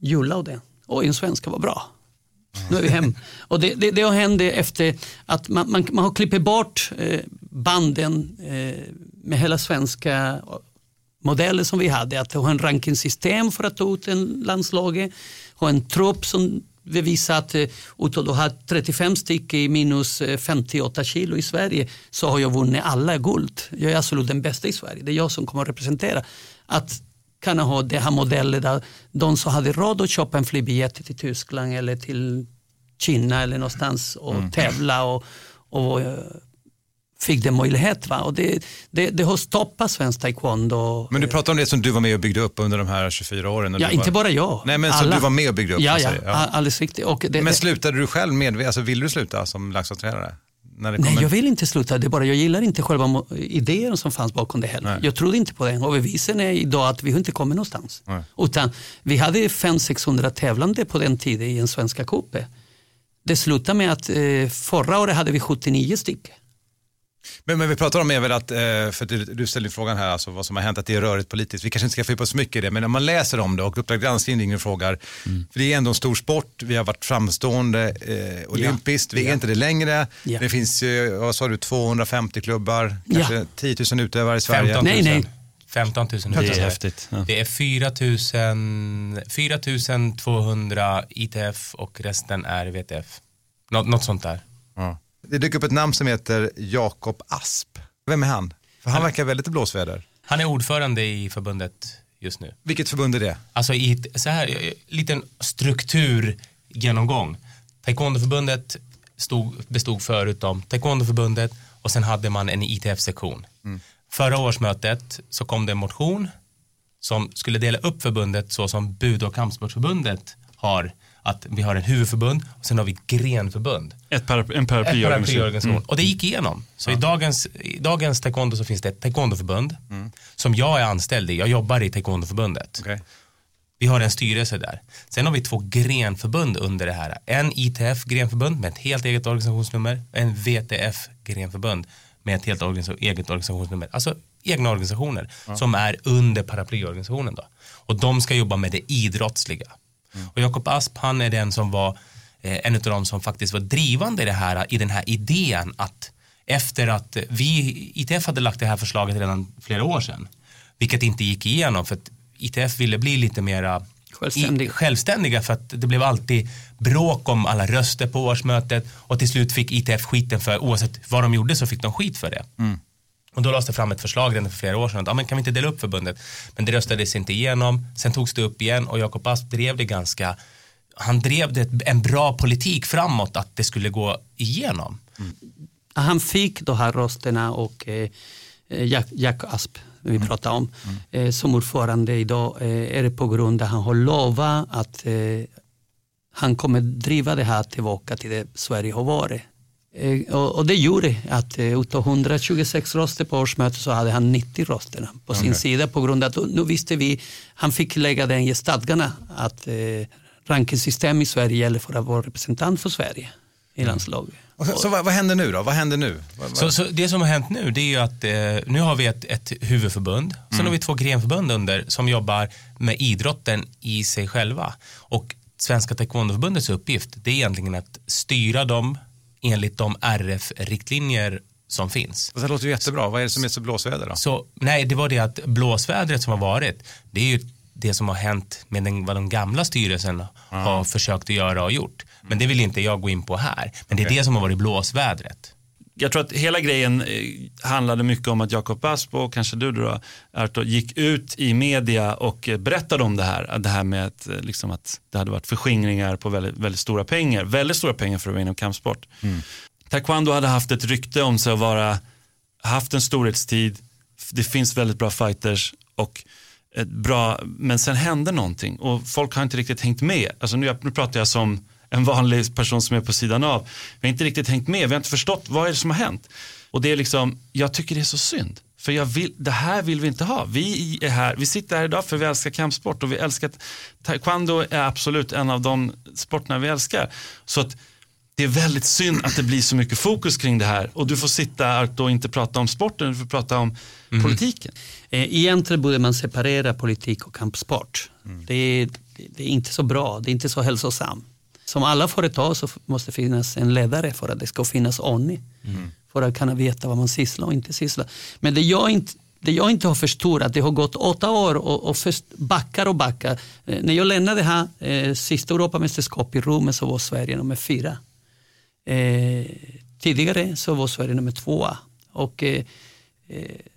jullade och det. Oj, en svenska var bra. Nu är vi hem. Och det, det, det har hänt efter att man, man, man har klippt bort eh, banden eh, med hela svenska modeller som vi hade. Att ha en rankingsystem för att ta ut en landslaget. Ha en trupp som vi visar att eh, utav att ha 35 stycken i minus eh, 58 kilo i Sverige så har jag vunnit alla guld. Jag är absolut den bästa i Sverige. Det är jag som kommer att representera. Att kunna ha det här modellen där de som hade råd att köpa en flygbiljett till Tyskland eller till Kina eller någonstans och Mm. tävla och, och eh, fick den möjlighet. Va? Och det, det, det har stoppat svensk taekwondo. Men du pratar om det som du var med och byggde upp under de här 24 åren. Ja, inte var... bara jag. Nej, men Alla. du var med och byggde upp. Ja, ja, säga. alldeles riktigt. Och det, Men slutade du själv med, alltså vill du sluta som det nej, kommer- jag vill inte sluta. Det är bara, jag gillar inte själva idén som fanns bakom det heller. Jag trodde inte på den och bevisen är idag att vi inte kommit någonstans. Nej. Utan vi hade 500-600 tävlande på den tiden i en svenska cupen. Det slutade med att eh, förra året hade vi 79 stycken. Men, men vi pratar om är väl att, eh, för att du, du ställde frågan här, alltså vad som har hänt, att det är rörigt politiskt. Vi kanske inte ska fördjupa oss så mycket i det, men när man läser om det och Uppdrag granskning ringer och frågar, för det är ändå en stor sport, vi har varit framstående eh, olympiskt, vi är Ja. inte det längre. Ja. Det finns, vad sa du, 250 klubbar, Ja. kanske 10 000 utövare i Sverige. 15 000. Nej, nej. 15 000 Det är utövare. häftigt. Ja. Det är 4 000, 4 200 ITF och resten är VTF. Nå, något sånt där. Det dyker upp ett namn som heter Jakob Asp. Vem är han? För han verkar väldigt i blåsväder. Han är ordförande i förbundet just nu. Vilket förbund är det? Alltså i ett, så här, eh, liten strukturgenomgång. Taekwondoförbundet stod, bestod förut om Taekwondoförbundet och sen hade man en ITF-sektion. Förra årsmötet så kom det en motion som skulle dela upp förbundet så som Bud och kampsportsförbundet har. Att vi har en huvudförbund och sen har vi grenförbund. Ett paraply, en paraplyorganisation. Mm. Och det gick igenom. Så i, dagens, i dagens taekwondo så finns det ett taekwondoförbund som jag är anställd i. Jag jobbar i taekwondoförbundet. Okej. Vi har en styrelse där. Sen har vi två grenförbund under det här. En ITF-grenförbund med ett helt eget organisationsnummer. En VTF-grenförbund med ett helt organisa- eget organisationsnummer. Alltså egna organisationer som är under paraplyorganisationen. Då. Och de ska jobba med det idrottsliga. Och Jakob Asp han är den som var eh, en av de som faktiskt var drivande i, det här, i den här idén att efter att vi, ITF hade lagt det här förslaget redan flera år sedan, vilket inte gick igenom för att ITF ville bli lite mera Självständig. i, självständiga för att det blev alltid bråk om alla röster på årsmötet och till slut fick ITF skiten för oavsett vad de gjorde så fick de skit för det. Och då lades det fram ett förslag redan för flera år sedan att ja, men kan vi inte dela upp förbundet? Men det röstades inte igenom. Sen togs det upp igen och Jakob Asp drev det ganska han drev det en bra politik framåt att det skulle gå igenom. Han fick de här rösterna och eh, Jack, Jack Asp, vi pratar om, eh, som ordförande idag eh, är det på grund av att han har lovat att eh, han kommer driva det här tillbaka till det Sverige har varit. Eh, och, det gjorde att eh, utav 126 röster på årsmötet så hade han 90 rösterna på sin sida på grund av att nu visste vi, han fick lägga den i stadgarna att eh, rankingsystem i Sverige gäller för att vara representant för Sverige i landslaget. Och Så, så vad, vad händer nu då? Vad händer nu? Så, så det som har hänt nu det är ju att eh, nu har vi ett, ett huvudförbund, sen har vi två grenförbund under som jobbar med idrotten i sig själva. Och Svenska Taekwondoförbundets uppgift det är egentligen att styra dem enligt de RF-riktlinjer som finns. Det låter ju jättebra. Vad är det som är så blåsväder då? Så nej, det var det att blåsvädret som har varit, det är ju det som har hänt med den, vad den gamla styrelsen har försökt att göra och gjort. Men det vill inte jag gå in på här. Men det är det som har varit blåsvädret. Jag tror att hela grejen eh, handlade mycket om att Jakob Asp och kanske du då, Arto, gick ut i media och eh, berättade om det här. Det här med att, eh, liksom att det hade varit förskingringar på väldigt, väldigt stora pengar. Väldigt stora pengar för att vara inom kampsport. Taekwondo hade haft ett rykte om sig att vara, haft en storhetstid. Det finns väldigt bra fighters och ett bra, men sen hände någonting och folk har inte riktigt hängt med. Alltså nu, nu pratar jag som en vanlig person som är på sidan av. Vi har inte riktigt hängt med, vi har inte förstått vad är det som har hänt. Och det är liksom, jag tycker det är så synd. För jag vill, det här vill vi inte ha. Vi, är här, vi sitter här idag för vi älskar kampsport och vi älskar, taekwondo är absolut en av de sporterna vi älskar. Så att det är väldigt synd att det blir så mycket fokus kring det här och du får sitta och inte prata om sporten, du får prata om politiken. Eh, Egentligen borde man separera politik och kampsport. Det, är, det är inte så bra, det är inte så hälsosamt. Som alla företag så måste finnas en ledare för att det ska finnas ordning. För att kunna veta vad man sysslar och inte sysslar. Men det jag inte, det jag inte har förstått att det har gått åtta år och, och först backar och backar. Eh, när jag lämnade här, eh, sista Europamästerskap i Rom så var Sverige nummer fyra. Eh, tidigare så var Sverige nummer tvåa. Och eh,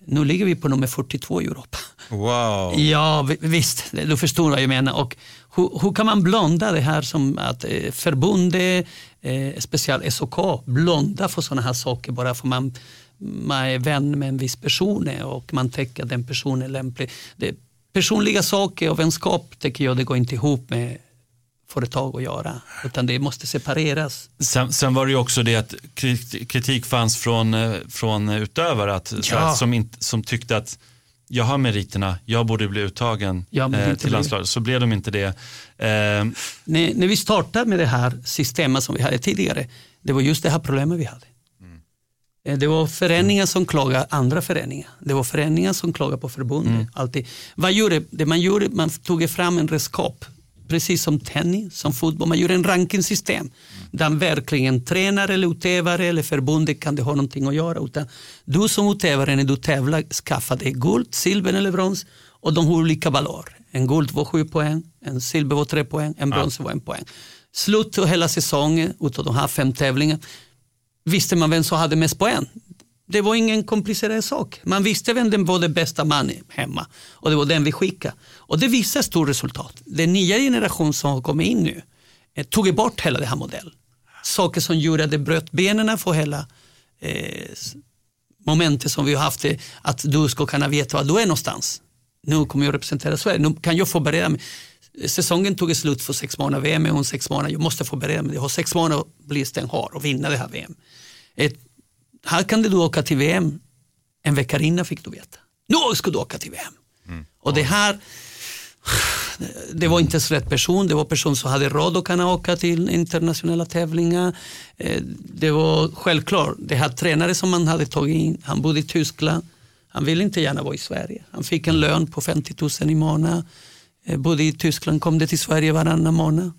nu ligger vi på nummer 42 i Europa. Wow. Ja, vi- visst, du förstår vad jag menar. Och hur, hur kan man blunda det här som att eh, förbundet, eh, speciellt SOK, blunda för sådana här saker bara för man, man är vän med en viss person och man tänker att den personen är lämplig. Det, personliga saker och vänskap tycker jag det går inte ihop med företag att göra, utan det måste separeras. Sen, sen var det ju också det att krit- kritik fanns från, eh, från utövare att, Ja. här, som, inte, som tyckte att jag har meriterna, jag borde bli uttagen Ja, eh, till landslaget. Så blev de inte det. Eh, När, när vi startade med det här systemet som vi hade tidigare, det var just det här problemet vi hade. Eh, Det var föreningar som klagade andra föreningar. Det var föreningar som klagade på förbundet. Alltid. Vad gjorde, det man gjorde, man tog fram en redskap, precis som tennis, som fotboll. Man gjorde en rankingsystem där verkligen tränare eller utövare eller förbundet kan det ha någonting att göra. Utan du som utövare när du tävlar skaffar dig guld, silver eller brons och de har olika valör. En guld var sju poäng, en silver var tre poäng, en brons var en poäng. Slut på hela säsongen utav de här fem tävlingarna visste man vem som hade mest poäng. Det var ingen komplicerad sak. Man visste vem den var den bästa mannen hemma och det var den vi skickade. Och det visar stort resultat. Den nya generation som har kommit in nu eh, tog bort hela den här modellen. Saker som gjorde att det bröt benen för hela eh, momentet som vi har haft, eh, att du ska kunna veta var du är någonstans. Nu kommer jag representera Sverige, nu kan jag förbereda mig. Säsongen tog slut för sex månader, VM är om sex månader, jag måste förbereda mig. Jag har sex månader att bli stenhård och vinna det här VM. Ett, här kan du åka till VM en vecka innan fick du veta. Nu ska du åka till VM. Och det här, det var inte ens rätt person, det var person som hade råd att kunna åka till internationella tävlingar. Eh, Det var självklart, det här tränare som man hade tagit in, han bodde i Tyskland, han ville inte gärna vara i Sverige. Han fick en lön på 50 000 i månaden, Eh, bodde i Tyskland, kom det till Sverige varannan månad.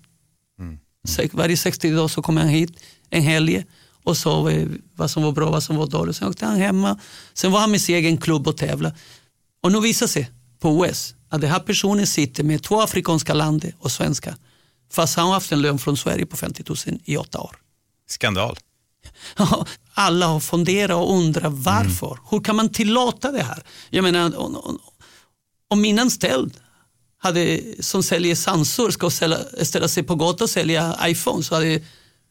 Se- Varje 60 dagar så kom han hit en helg och sa vad som var bra vad som var dåligt. Sen åkte han hemma. Sen var han med sin egen klubb och tävla. Och nu visar sig på OS att den här personen sitter med två afrikanska länder och svenska. Fast han har haft en lön från Sverige på 50 000 i åtta år. Skandal. Alla har funderat och undrat varför. Hur kan man tillåta det här? Jag menar, om, min anställd hade, som säljer sansor ska ställa, ställa sig på gatan och sälja iPhone så hade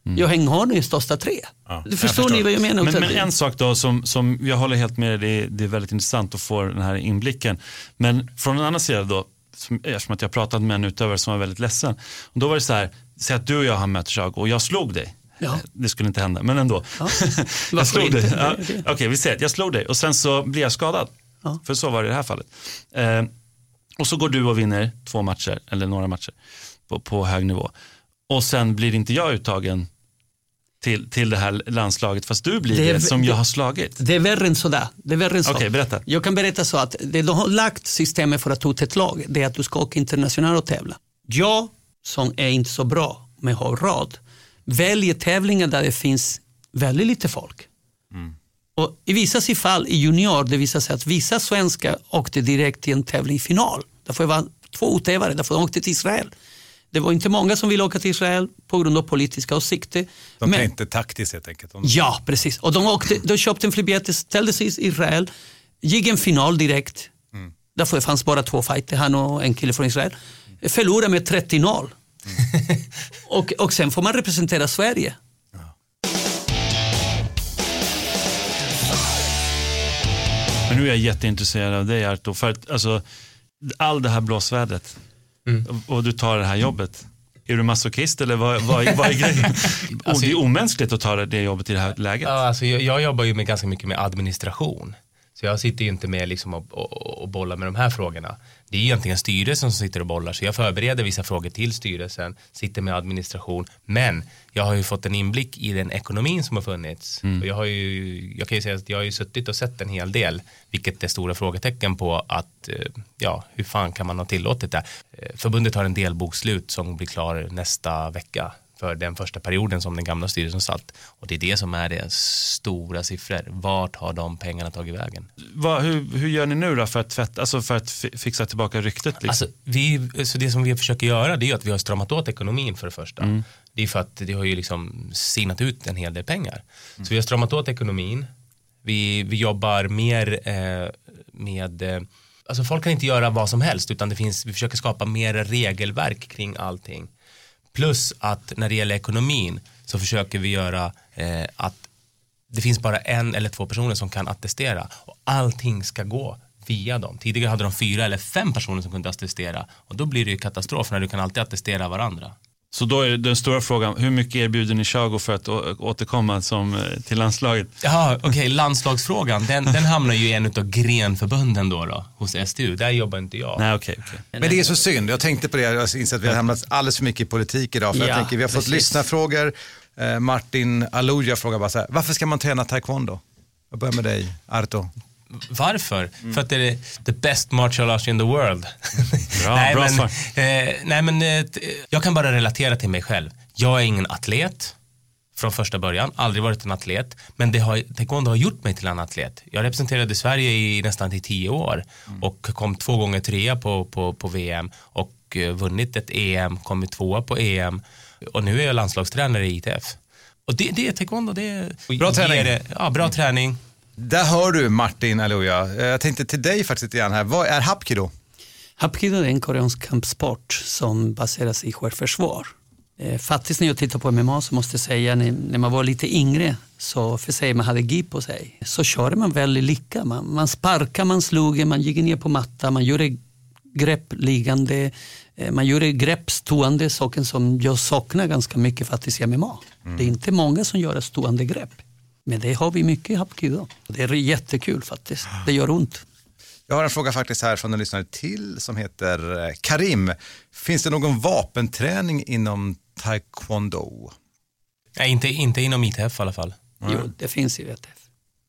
jag hängt honom i största tre. jag förstår ni vad jag menar? Men, men en sak då som, som jag håller helt med dig, det, är- väldigt intressant att få den här inblicken. Men från en annan sida då, som, eftersom att jag pratat med en utövare som var väldigt ledsen. Och då var det så här, säg att du och jag har mötts jag och jag slog dig. Ja. Det skulle inte hända, men ändå. Ja. jag slog dig. inte? Ja. Är det. Okej, vi säger att jag slog dig och sen så blir jag skadad. Ja. För så var det i det här fallet. Eh, och så går du och vinner två matcher, eller några matcher på, på hög nivå. Och sen blir inte jag uttagen till, till det här landslaget fast du blir Det det, som jag har slagit. Det är värre än sådär. Det är värre än så. Okej, berätta. Jag kan berätta så att det de har lagt systemet för att ta ett lag, det är att du ska åka internationellt och tävla. Jag, som är inte så bra men har råd, väljer tävlingar där det finns väldigt lite folk. Och I vissa fall i junior, det visar sig att vissa svenskar åkte direkt till en tävling i final. Därför var två utövare, därför de åkte till Israel. Det var inte många som ville åka till Israel på grund av politiska åsikter. De Men- tänkte taktiskt helt enkelt. De... Ja, precis. Och de, åkte, de köpte en flygbiljett, ställde sig i Israel, gick en final direkt. Därför det fanns bara två fighter, han och en kille från Israel. Förlorade med 30-0. och, och sen får man representera Sverige. Men nu är jag jätteintresserad av dig Arto. För att, alltså, all det här blåsvädret och, och du tar det här jobbet. Är du masochist eller vad, vad, vad är grejen? och det är omänskligt att ta det- det jobbet i det här läget. Ja, alltså jag, jag jobbar ju med ganska mycket med administration. Så jag sitter ju inte med liksom och, och, och bollar med de här frågorna. Det är egentligen styrelsen som sitter och bollar. Så jag förbereder vissa frågor till styrelsen, sitter med administration. Men jag har ju fått en inblick i den ekonomin som har funnits. Och jag, har ju, jag kan ju säga att jag har ju suttit och sett en hel del, vilket är stora frågetecken på att, eh, ja, hur fan kan man ha tillåtit det? Eh, Förbundet har en delbokslut som blir klar nästa vecka för den första perioden som den gamla styrelsen satt. Och det är det som är det stora siffror. Vart har de pengarna tagit vägen? Vad, hur, hur gör ni nu då för att, tvätt, alltså för att fi- fixa tillbaka ryktet? Liksom? Alltså, vi, så det som vi försöker göra det är att vi har stramat åt ekonomin för det första. Mm. Det är för att det har ju liksom signat ut en hel del pengar. Så vi har stramat åt ekonomin. Vi, vi jobbar mer eh, med, eh, alltså folk kan inte göra vad som helst utan det finns, vi försöker skapa mer regelverk kring allting. Plus att när det gäller ekonomin så försöker vi göra eh, att det finns bara en eller två personer som kan attestera och allting ska gå via dem. Tidigare hade de fyra eller fem personer som kunde attestera och då blir det ju katastrof när du kan alltid attestera varandra. Så då är den stora frågan, hur mycket erbjuder ni Chago för att återkomma som, eh, till landslaget? Ja, okej, landslagsfrågan, den, den hamnar ju i en av grenförbunden då, då hos SDU. Där jobbar inte jag. Nej, okej. okej. Men det är så synd, jag tänkte på det, jag inser att vi har hamnat alldeles för mycket i politik idag. För Ja, jag tänker, vi har fått lyssnarfrågor. Eh, Martin Aluja frågar bara så här, varför ska man träna taekwondo? Jag börjar med dig, Arto. Varför? För att det är the best martial arts in the world. Bra, nej, bra men, eh, nej men eh, jag kan bara relatera till mig själv. Jag är ingen atlet från första början, aldrig varit en atlet. Men det har, taekwondo har gjort mig till en atlet. Jag representerade Sverige i nästan till tio år och kom två gånger trea på, på, på VM och eh, vunnit ett EM, kommit tvåa på EM och nu är jag landslagstränare i ITF. Och det, det är taekwondo, det är... Bra träning. Det, ja, bra träning. Där hör du Martin Aluja. Eh, Jag tänkte till dig faktiskt lite grann här, vad är hapkido? Hapkido är en koreansk kampsport som baseras i självförsvar. Eh, Faktiskt när jag tittar på MMA så måste jag säga när, man var lite yngre så för sig man hade gi på sig så körde man väldigt lika. Man, man sparkade, man slog, man gick ner på mattan, man gjorde grepp liggande, eh, man gjorde grepp stående, saken som jag saknar ganska mycket faktiskt i MMA. Det är inte många som gör stående grepp. Men det har vi mycket i hapkido. Det är jättekul faktiskt. Det gör ont. Jag har en fråga faktiskt här från en lyssnare till som heter eh, Karim. Finns det någon vapenträning inom taekwondo? Nej, inte, inte inom ITF i alla fall. Jo, det finns i VTF.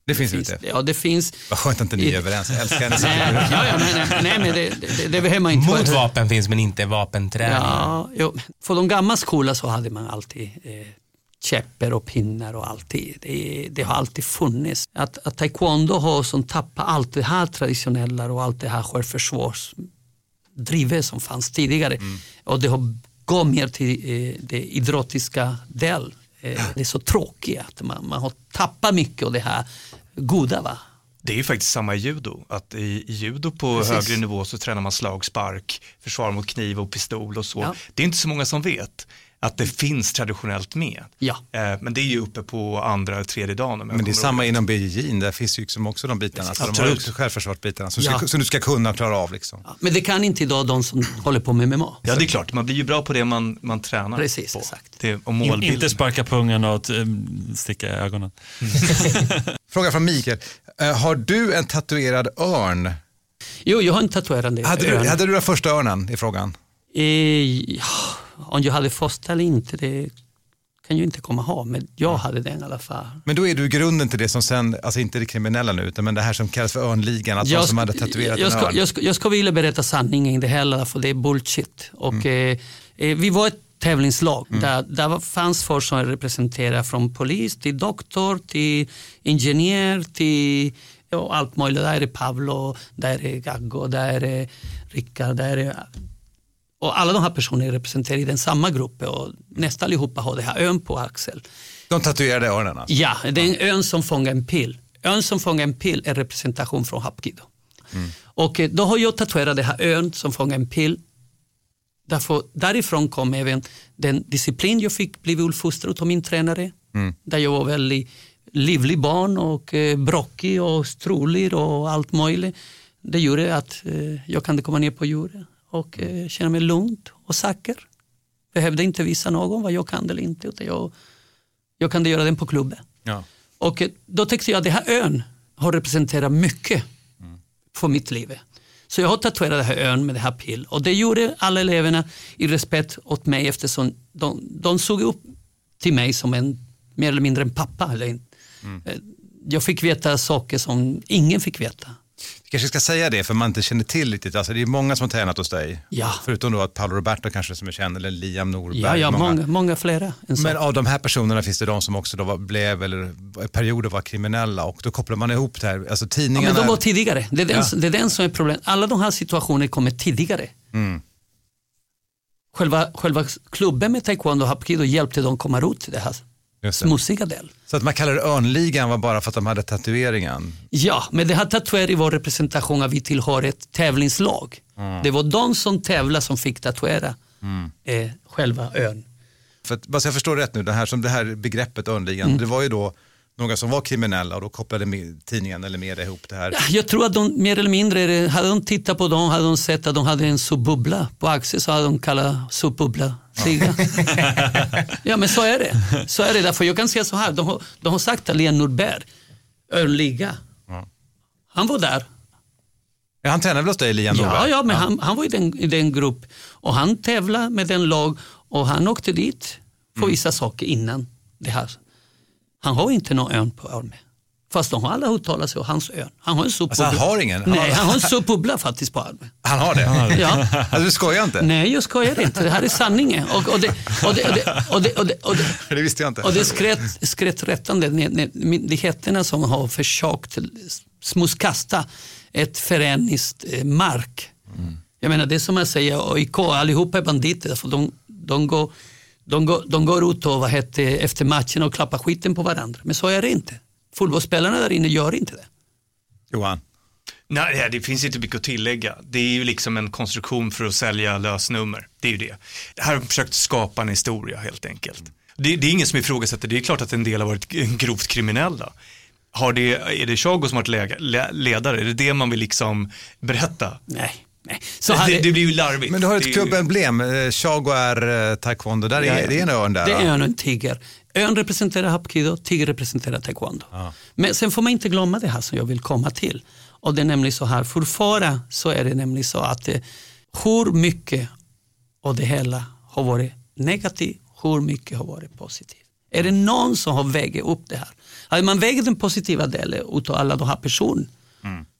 Det finns finns, inte. Ja, det finns. Vad skönt att inte ni är överens. Jag älskar hennes Nej, ja, ja, nej, nej, nej, men det, det, det behöver man inte Mot vapen finns men inte vapenträning. Ja, jo. För de gamla skolan så hade man alltid eh, käppar och pinnar och alltid. Det, det har alltid funnits. Att, att taekwondo har som tappat allt det här traditionella och allt det här självförsvarsdrivet som fanns tidigare. Och det har gått mer till eh, det idrottiska del. Eh, det är så tråkigt att man, man har tappat mycket av det här goda. Va? Det är ju faktiskt samma i judo, att i, i judo på Precis. högre nivå så tränar man slag, spark, försvar mot kniv och pistol och så. Ja. Det är inte så många som vet att det finns traditionellt med. Ja. Eh, men det är ju uppe på andra eller tredje dagen. Men det är samma ihåg inom BJJ, där finns ju liksom också de bitarna. Så de har Absolut. också självförsvarsbitarna som, ska, Ja. som du ska kunna och klara av. Liksom. Men det kan inte idag de som håller på med MMA. Ja, det är klart, man blir ju bra på det man, man tränar Precis, på. exakt. Det, och målbilden. inte sparka pungen och eh, sticka i ögonen. Fråga från Mikael. Eh, har du en tatuerad örn? Jo, jag har en Hade du, örn. hade du den första örnen i frågan? Eh, ja, om jag hade första eller inte, det kan jag inte komma ihåg. Men jag hade den i alla fall. Men då är du grunden till det som sen, alltså inte det kriminella nu, utan men det här som kallas för örnligan, att de som hade tatuerat jag, en ska, örn. jag, ska, jag ska vilja berätta sanningen det heller, för det är bullshit. Och, Mm. eh, eh, vi var ett tävlingslag där, där var- fanns folk som representerade från polis till doktor, till ingenjör, till ja, allt möjligt. Där är Pavlo, där är Gaggo, där är Rickard, där är och alla de här personerna representerar i den samma grupp och nästan allihopa har det här ön på axel. De tatuerade örnen alltså. Ja, det är en ön som fångar en pil. Ön som fångar en pil är representation från Hapkido. Och eh, då har jag tatuerat det här ön som fångar en pil. Därför, därifrån kom även den disciplin jag fick bli uppfostrad av min tränare. Där jag var väldigt livlig barn och eh, brockig och strulig och allt möjligt. Det gjorde att eh, jag kunde komma ner på jorden och eh, känna mig lugnt och säker. Behövde inte visa någon vad jag kan eller inte utan jag, jag kunde göra den på klubben. Ja. Och eh, då tyckte jag att den här ön har representerat mycket för mitt liv. Så jag har tatuerat den här ön med det här pill och det gjorde alla eleverna i respekt åt mig eftersom de, de såg upp till mig som en mer eller mindre en pappa. Eller en, eh, Jag fick veta saker som ingen fick veta. Vi kanske ska säga det för man inte känner till riktigt. Alltså, det är många som har tränat hos dig. Ja. Förutom då att Paolo Roberto kanske som är känd, eller Liam Norberg. Ja, ja många, många flera. Men av de här personerna finns det de som också då blev, eller perioder var kriminella och då kopplar man ihop det här. Alltså Ja, tidningarna... men de var tidigare. Det är, den, Ja. det är den som är problemet. Alla de här situationerna kommer tidigare. Mm. Själva, själva klubben med taekwondo och hapkido hjälpte dem komma ut till det här. Smutsiga del. Så att man kallar det örnligan var bara för att de hade tatueringen. Ja, men det här tatuering var representation av att vi tillhör ett tävlingslag. Mm. Det var de som tävlade som fick tatuera Mm. eh, själva ön. För att, bara så jag förstår rätt nu, det här, som det här begreppet örnligan, Mm. det var ju då några som var kriminella och då kopplade med, tidningen eller media ihop det här. Ja, Jag tror att de mer eller mindre, hade de tittat på dem, hade de sett att de hade en sopbubbla på axeln så hade de kallat sopbubbla Siga. ja men så är det. Så är det därför jag kan säga så här, de har, de har sagt att Len Nordberg, Örnliga, han var där. Ja, han tränade väl hos dig, Liam Ja, Norberg? ja men Han, han var i den, i den grupp och han tävlade med den lag och han åkte dit för Mm. vissa saker innan det här. Han har inte någon ön på armen. Fast de har alla uttalat sig om hans ön. Han har en sopbubbla. Alltså, han har ingen? Han Nej, har- han har en sopbubbla faktiskt på armen. Han har det? Ja. Alltså, du skojar inte? Nej, jag skojar inte. Det här är sanningen. Och, och, det, och, det, och, det, och, det, och, det, och, det, Det visste jag inte. och det är skrätt, skrätträttande myndigheterna som har försökt smutskasta ett föreningsmark. Jag menar det är som att säga AIK, allihopa är banditer. För de, de, går, de, går, de går ut och vad heter, efter matchen och klappar skiten på varandra. Men så är det inte. Fotbollsspelarna där inne gör inte det. Johan? Nej, det finns inte mycket att tillägga. Det är ju liksom en konstruktion för att sälja lösnummer. Det är ju det. Det här har försökt skapa en historia helt enkelt. Det, det är ingen som ifrågasätter, det är klart att en del har varit grovt kriminella. Har det, är det Chago som har varit ledare? Är det det man vill liksom berätta? Nej. Nej. Så det, det blir ju larvigt. Men du har ett klubbemblem, eh, Chago är eh, taekwondo, där är, det är en örn där Det är ön och en tiger. Ön representerar hapkido, tiger representerar taekwondo. Men sen får man inte glömma det här som jag vill komma till. Och det är nämligen så här, fortfarande så är det nämligen så att eh, hur mycket av det hela har varit negativt, hur mycket har varit positivt. Är det någon som har vägt upp det här? Hade man vägt den positiva delen utav alla de här personerna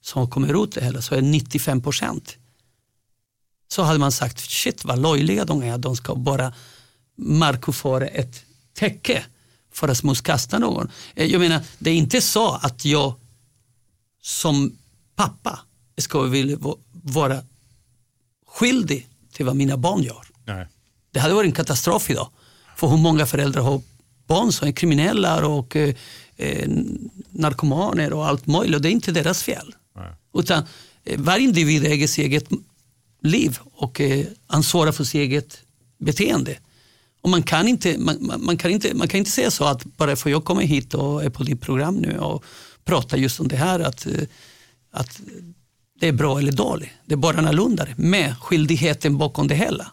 som kommer ut det hela så är det 95 procent. Så hade man sagt, shit vad löjliga de är, de ska bara markföra ett täcke för att smutskasta någon. Eh, Jag menar, det är inte så att jag som pappa ska vilja va- vara skyldig till vad mina barn gör. Nej. Det hade varit en katastrof idag. För hur många föräldrar har barn som är kriminella och eh, eh, narkomaner och allt möjligt. Och det är inte deras fel. Utan eh, varje individ äger sitt eget liv och eh, ansvarar för sitt eget beteende. Och man kan, inte, man, man, kan inte, man kan inte säga så att bara för jag kommer hit och är på ditt program nu och pratar just om det här att, eh, att det är bra eller dåligt. Det är bara annorlunda med skyldigheten bakom det hela.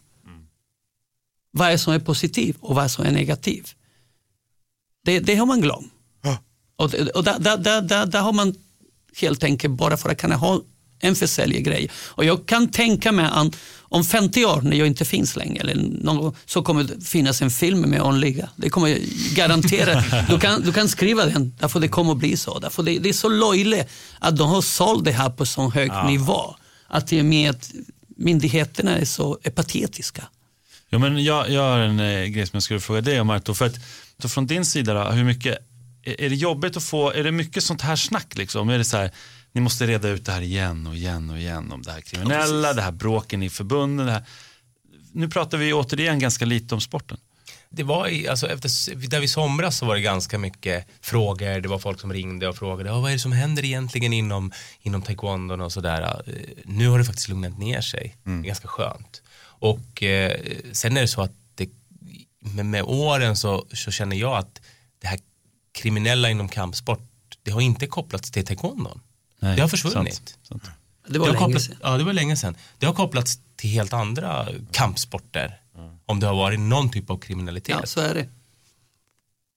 Vad är som är positivt och vad som är negativt. Det, det har man glömt. Och, det- och där, där, där, där, där har man helt enkelt bara för att kunna ha en försäljgrej. Och jag kan tänka mig att om 50 år när jag inte finns längre eller någon, så kommer det finnas en film med Onliga. Det kommer jag garantera. Du kan, du kan skriva den, därför det kommer att bli så. Därför det, det är så löjligt att de har sålt det här på så hög Ja. nivå. Att det är med att myndigheterna är så är patetiska. Ja, men jag, jag har en eh, grej som jag skulle fråga dig om Arto. För att, så från din sida, då, hur mycket, är, är det jobbigt att få, är det mycket sånt här snack liksom? Är det så här, ni måste reda ut det här igen och igen och igen om det här kriminella, det här bråken i förbunden. Här. Nu pratar vi återigen ganska lite om sporten. Det var i, alltså efter, där vi somras så var det ganska mycket frågor, det var folk som ringde och frågade "Ja, vad är det som händer egentligen inom, inom taekwondon och sådär. Eh, Nu har det faktiskt lugnat ner sig, det är ganska skönt. Och eh, sen är det så att det, med, med åren så, så känner jag att det här kriminella inom kampsport, det har inte kopplats till taekwondon. Nej, det har försvunnit. sant, sant. Det var har kopplats, sedan. Ja, det var länge sedan. Det har kopplats till helt andra kampsporter. Om det har varit någon typ av kriminalitet. Ja, så är det.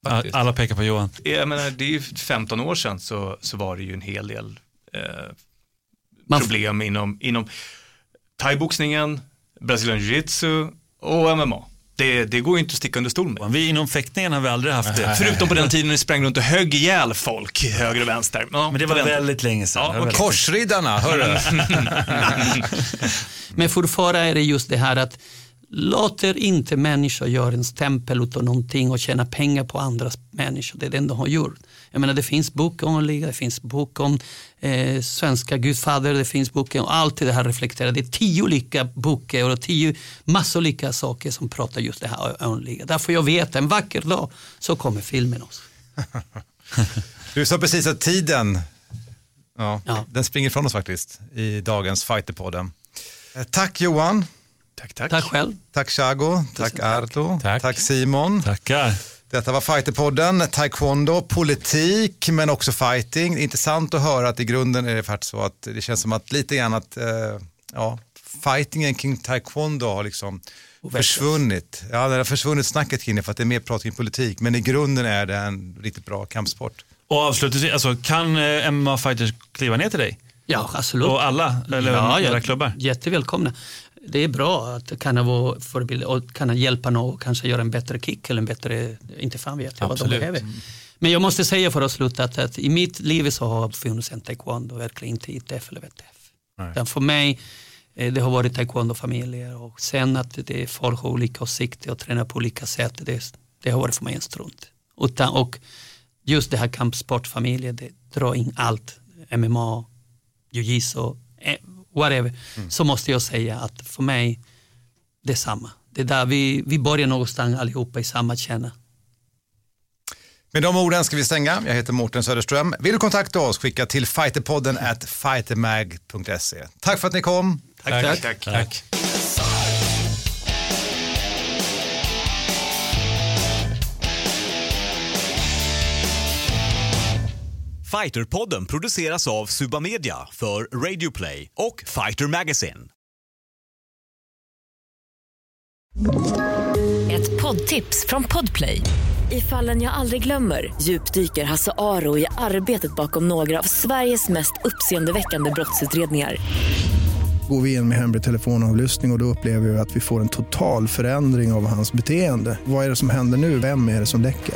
Faktiskt. Alla pekar på Johan. Jag menar, det är ju 15 år sedan så, så var det ju en hel del eh, problem inom, inom thaiboxningen, Brazilian jiu-jitsu och MMA. Det, det går ju inte att sticka under stol med. Vi inom fäktningen har vi aldrig haft det. Förutom på den tiden ni sprang runt och högg ihjäl folk höger och vänster. Ja, Men det var väldigt länge sedan. Ja, väldigt- Korsriddarna, hörru. Men fortfarande är det just det här att låter inte människor göra en stämpel utav någonting och tjäna pengar på andras människor. Det är det de har gjort. Jag menar det finns bok om liga, det finns bok om eh, svenska gudfader, det finns bok om allt det här reflekterar. Det är tio olika böcker och tio massor olika saker som pratar just det här om liga. Därför jag vet en vacker dag så kommer filmen också. Du sa precis att tiden, ja, Ja. den springer ifrån oss faktiskt i dagens Fighterpodden. Eh, Tack Johan, Tack, tack. Tack själv. tack Chago, tack Arto, Tack. tack Simon. Tackar. Detta var Fighterpodden, taekwondo, politik men också fighting. Intressant att höra att i grunden är det faktiskt så att det känns som att lite grann att eh, ja, fightingen kring taekwondo har liksom försvunnit. Ja, det har försvunnit snacket kring det för att det är mer prat kring politik men i grunden är det en riktigt bra kampsport. Och avslutningsvis, alltså, kan eh, MMA-fighters kliva ner till dig? Ja, absolut. Och alla, eller ja, era ja, klubbar? Jättevälkomna. Det är bra att kunna vara förebild och kunna hjälpa någon och kanske göra en bättre kick eller en bättre, inte fan vet jag vad de behöver. Men jag måste säga för att sluta att, att i mitt liv så har det funnits en taekwondo, verkligen inte ITF eller VTF. Utan för mig, eh, det har varit taekwondo-familjer och sen att det är folk har olika åsikter och tränar på olika sätt, det, det har varit för mig en strunt. Utan, och just det här kampsportfamiljen, det drar in allt, MMA, jiu-jitsu, whatever, så måste jag säga att för mig, det är samma. Det är där vi, vi börjar någonstans allihopa i samma kärna. Med de orden ska vi stänga. Jag heter Mårten Söderström. Vill du kontakta oss, skicka till fighterpodden at fightermag.se. Tack för att ni kom. Tack, tack, tack. Fighterpodden produceras av Suba Media för Radio Play och Fighter Magazine. Ett poddtips från Podplay. I fallen jag aldrig glömmer djupdyker Hasse Aro i arbetet bakom några av Sveriges mest uppseendeväckande brottsutredningar. Går vi in med hemlig telefonavlyssning och, och då upplever vi att vi får en total förändring av hans beteende. Vad är det som händer nu? Vem är det som läcker?